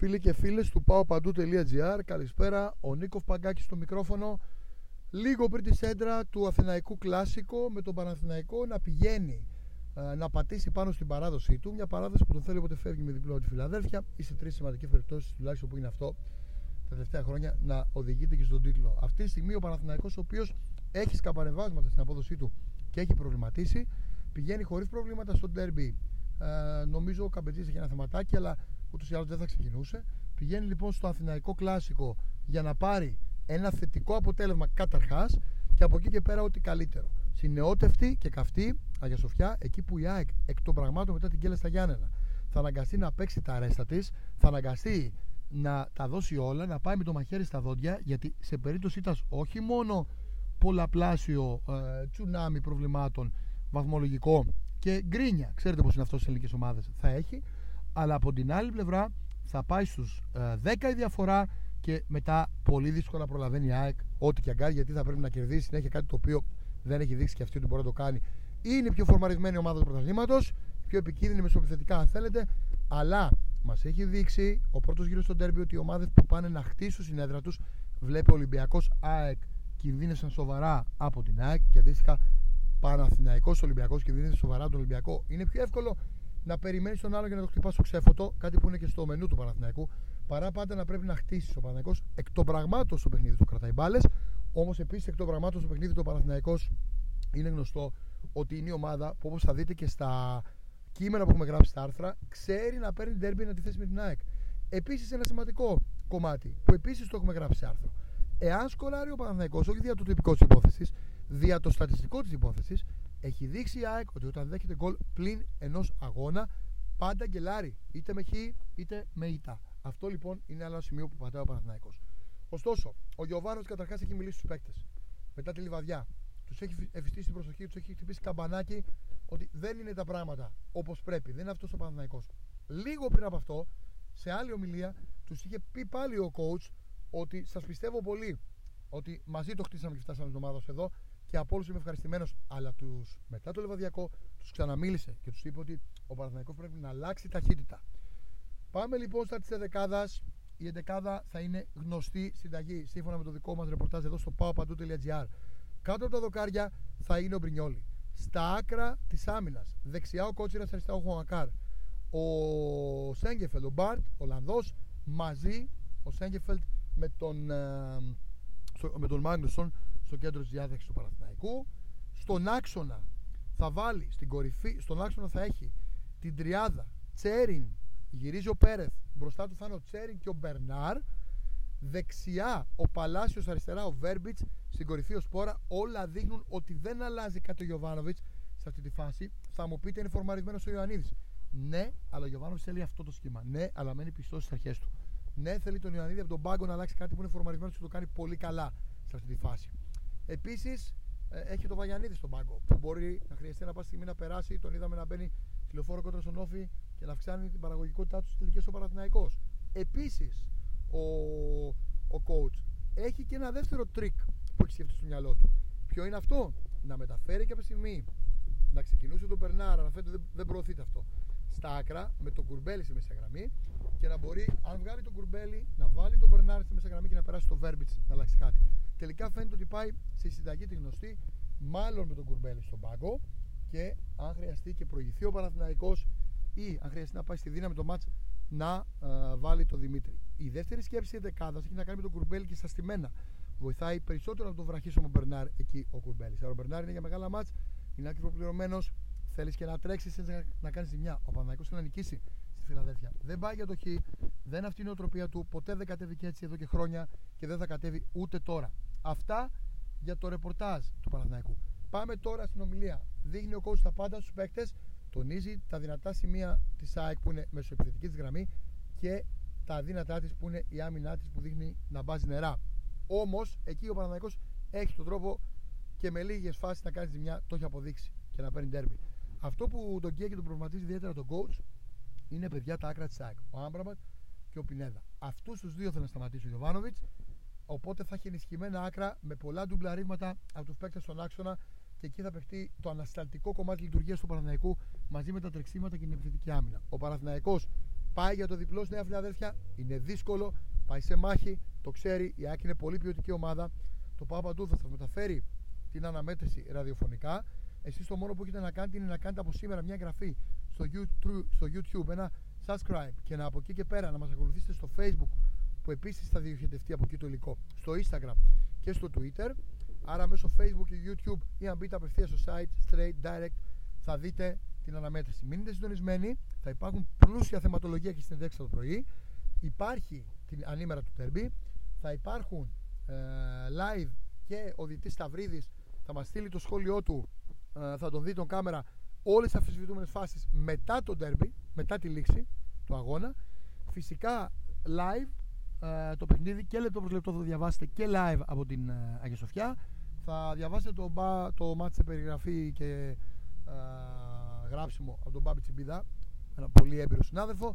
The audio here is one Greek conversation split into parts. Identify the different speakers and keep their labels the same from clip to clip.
Speaker 1: Φίλοι και φίλες του πάω καλησπέρα. Ο Νίκοφ Παγκάκης στο μικρόφωνο. Λίγο πριν τη σέντρα του Αθηναϊκού Κλάσικο με τον Παναθηναϊκό να πηγαίνει ε, να πατήσει πάνω στην παράδοσή του. Μια παράδοση που τον θέλει όποτε φεύγει με διπλό τη Φιλαδέλφια ή σε τρεις σημαντικές περιπτώσεις, τουλάχιστον που είναι αυτό τα τελευταία χρόνια, να οδηγείται και στον τίτλο. Αυτή τη στιγμή ο Παναθηναϊκός ο οποίος έχει σκαπανεβάσματα στην απόδοσή του και έχει προβληματίσει, πηγαίνει χωρίς προβλήματα στο ντέρμπι. Ε, νομίζω ο Καμπετζής έχει ένα θεματάκι, αλλά ούτως ή άλλως δεν θα ξεκινούσε. Πηγαίνει λοιπόν στο Αθηναϊκό Κλάσικο για να πάρει ένα θετικό αποτέλεσμα καταρχάς και από εκεί και πέρα ό,τι καλύτερο. Συνεώτευτη και καυτή Αγία Σοφιά, εκεί που η ΑΕΚ εκ των πραγμάτων μετά την κέλα στα Γιάννενα θα αναγκαστεί να παίξει τα αρέστα της, θα αναγκαστεί να τα δώσει όλα, να πάει με το μαχαίρι στα δόντια, γιατί σε περίπτωση ήταν όχι μόνο πολλαπλάσιο ε, τσουνάμι προβλημάτων βαθμολογικό και γκρίνια, ξέρετε πώς είναι αυτό σε ελληνικές ομάδες, θα έχει, αλλά από την άλλη πλευρά θα πάει στους 10 η διαφορά και μετά πολύ δύσκολα προλαβαίνει η ΑΕΚ ό,τι και αγκάρει γιατί θα πρέπει να κερδίσει συνέχεια κάτι το οποίο δεν έχει δείξει και αυτή ότι μπορεί να το κάνει. Είναι η πιο φορμαρισμένη ομάδα του πρωταθλήματος, πιο επικίνδυνη μεσοπιθετικά αν θέλετε, αλλά μας έχει δείξει ο πρώτος γύρος στο τέρμπι ότι οι ομάδες που πάνε να χτίσουν συνέδρα τους βλέπει ο Ολυμπιακός ΑΕΚ κινδύνευσαν σοβαρά από την ΑΕΚ και αντίστοιχα Παναθηναϊκός Ολυμπιακός κινδύνευσαν σοβαρά τον Ολυμπιακό. Είναι πιο εύκολο να περιμένεις τον άλλο για να το χτυπάς στο ξέφωτο, κάτι που είναι και στο μενού του Παναθηναϊκού, παρά πάντα να πρέπει να χτίσεις ο Παναθηναϊκός εκ των πραγμάτων στο παιχνίδι του κρατάει μπάλες. Όμως επίσης εκ των πραγμάτων στο παιχνίδι του Παναθηναϊκός είναι γνωστό ότι είναι η ομάδα που όπως θα δείτε και στα κείμενα που έχουμε γράψει στα άρθρα, ξέρει να παίρνει τέρμπι να τη θέσει με την ΑΕΚ. Επίσης ένα σημαντικό κομμάτι που επίσης το έχουμε γράψει σε άρθρο. Εάν σκολάρει ο Παναθηναϊκός, όχι δια του τυπικού τη υπόθεσης, δια το στατιστικό της υπόθεσης, έχει δείξει η ΑΕΚ ότι όταν δέχεται γκολ πλην ενός αγώνα, πάντα γκελάρει. Είτε με χ είτε με ητά. Αυτό λοιπόν είναι ένα σημείο που πατάει ο Παναθηναϊκός. Ωστόσο, ο Γιωβάνος καταρχάς έχει μιλήσει στους παίκτες μετά τη λιβαδιά. Τους έχει ευστήσει την προσοχή, τους έχει χτυπήσει καμπανάκι ότι δεν είναι τα πράγματα όπως πρέπει. Δεν είναι αυτός ο Παναθηναϊκός. Λίγο πριν από αυτό, σε άλλη ομιλία, τους είχε πει πάλι ο coach ότι σας πιστεύω πολύ. Ότι μαζί το χτίσαμε και φτάσαμε την ομάδα εδώ και από όλους είμαι ευχαριστημένος. Αλλά τους μετά το λεβαδιακό τους ξαναμίλησε και τους είπε ότι ο Παναθηναϊκός πρέπει να αλλάξει ταχύτητα. Πάμε λοιπόν στα της δεκάδα. Η εντεκάδα θα είναι γνωστή συνταγή σύμφωνα με το δικό μας ρεπορτάζ εδώ στο paopandou.gr. Κάτω από τα δοκάρια θα είναι ο Μπρινιόλη. Στα άκρα της άμυνας, δεξιά ο Κότσιρας, αριστερά ο Χουανκάρ. Ο Σέγκεφελ, ο Μπάρτ, ο Λανδός, μαζί ο Σέγκεφελτ με τον, ε, με τον Μάγνουσον στο κέντρο της διάθεσης του Παναθηναϊκού. Στον άξονα θα βάλει, στην κορυφή, στον άξονα θα έχει την τριάδα Τσέριν, γυρίζει ο Πέρεθ, μπροστά του θα είναι ο Τσέριν και ο Μπερνάρ. Δεξιά ο Παλάσιος, αριστερά ο Βέρμπιτς, στην κορυφή ο Σπόρα. Όλα δείχνουν ότι δεν αλλάζει κάτι ο Γιωβάνοβιτς σε αυτή τη φάση. Θα μου πείτε είναι φορμαρισμένος ο Ιωαννίδης. Ναι, αλλά ο Γιοβάνοβιτς θέλει αυτό το σχήμα. Ναι, αλλά μένει πιστός στις αρχές του. Ναι, θέλει τον Ιωαννίδη από τον πάγκο να αλλάξει κάτι που είναι φορμαρισμένος και το κάνει πολύ καλά σε αυτή τη φάση. Επίσης, ε, έχει το Βαγιανίδη στον πάγκο που μπορεί να χρειαστεί να πάει στιγμή να περάσει. Τον είδαμε να μπαίνει τηλεφόρο κόντρα στον ΟΦΗ και να αυξάνει την παραγωγικότητά του στις τελικές ο Παναθηναϊκός. Επίσης, ο, ο coach έχει και ένα δεύτερο τρικ που έχει σκεφτεί στο μυαλό του. Ποιο είναι αυτό, να μεταφέρει κάποια στιγμή να ξεκινούσε τον Περνάρα, να φαίνεται δεν, δεν προωθείται αυτό. Στα άκρα με τον κουρμπέλι στη μέσα γραμμή και να μπορεί, αν βγάλει τον κουρμπέλι, να βάλει τον Μπερνάρ στη μέσα γραμμή και να περάσει το Βέρμπιτς να αλλάξει κάτι. Τελικά φαίνεται ότι πάει στη συνταγή τη γνωστή, μάλλον με τον κουρμπέλι στον πάγκο και αν χρειαστεί και προηγηθεί ο Παναθηναϊκός ή αν χρειαστεί να πάει στη δύναμη το μάτς να ε, βάλει τον Δημήτρη. Η δεύτερη σκέψη της δεκάδας έχει να κάνει με τον Κουρμπέλι και στα στημένα. Βοηθάει περισσότερο να τον βραχίσουμε ο Μπερνάρ εκεί ο Κουρμπέλη. Αλλά ο Μπερνάρ είναι για μεγάλα μάτς, είναι άκρη πληρωμένο, θέλεις και να τρέξεις, να, να κάνεις ζημιά. Ο Παναθηναϊκός θέλει να νικήσει στη Φιλαδέλφια. Δεν πάει για το χ, δεν αυτή είναι η οτροπία του, ποτέ δεν κατέβηκε έτσι εδώ και χρόνια και δεν θα κατέβει ούτε τώρα. Αυτά για το ρεπορτάζ του Παναθηναϊκού. Πάμε τώρα στην ομιλία. Δείχνει ο coach τα πάντα στους παίκτες, τονίζει τα δυνατά σημεία της ΑΕΚ που είναι μεσοεπιθετική της γραμμή και τα αδύνατά της που είναι η άμυνά της που δείχνει να μπάζει νερά. Όμως εκεί ο Παναθηναϊκός έχει τον τρόπο και με λίγες φάσεις να κάνει ζημιά, το έχει αποδείξει και να παίρνει τέρμι. Αυτό που τον καίει και τον προβληματίζει ιδιαίτερα τον coach είναι παιδιά τα άκρα της ΑΕΚ. Ο Άμπραμπατ και ο Πινέδα. Αυτούς τους δύο θέλει να σταματήσει ο Γιωβάνοβιτς. Οπότε θα έχει ενισχυμένα άκρα με πολλά ντουμπλαρίσματα από τους παίκτες στον άξονα και εκεί θα παιχτεί το ανασταλτικό κομμάτι λειτουργίας του Παναθηναϊκού μαζί με τα τρεξίματα και την επιθετική άμυνα. Ο Παναθηναϊκός πάει για το διπλό στη Νέα Φιλαδέλφια. Είναι δύσκολο, πάει σε μάχη, το ξέρει. Η Άκη είναι πολύ ποιοτική ομάδα. Το Πάο Παντού θα σα μεταφέρει την αναμέτρηση ραδιοφωνικά. Εσείς το μόνο που έχετε να κάνετε είναι να κάνετε από σήμερα μια εγγραφή στο YouTube, στο YouTube ένα subscribe και να από εκεί και πέρα να μας ακολουθήσετε στο Facebook που επίσης θα διοχετευτεί από εκεί το υλικό, στο Instagram και στο Twitter. Άρα μέσω Facebook και YouTube ή αν μπείτε απευθείας στο site straight direct θα δείτε την αναμέτρηση. Μείνετε συντονισμένοι, θα υπάρχουν πλούσια θεματολογία και συνεντεύξεις το πρωί. Υπάρχει την ανήμερα του Τέρμπι, θα υπάρχουν ε, live και ο διετής Σταυρίδης θα μας στείλει το σχόλιο του, ε, θα τον δει τον κάμερα όλες τις αφισβητούμενες φάσεις μετά το derby, μετά τη λήξη του αγώνα. Φυσικά live ε, το παιχνίδι και λεπτό προς λεπτό θα διαβάσετε και live από την ε, Αγία Σοφιά. Θα διαβάσετε το, το μάτι σε περιγραφή και ε, γράψιμο από τον Μπάμπη Τσιμπίδα, ένα πολύ έμπειρο συνάδελφο.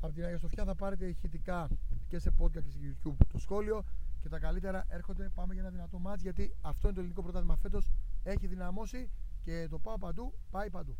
Speaker 1: Από την Αγία Σοφιά θα πάρετε ηχητικά και σε podcast και σε YouTube το σχόλιο και τα καλύτερα έρχονται. Πάμε για ένα δυνατό μάτς γιατί αυτό είναι το ελληνικό πρωτάθλημα φέτος. Έχει δυναμώσει και το πάω παντού, πάει παντού.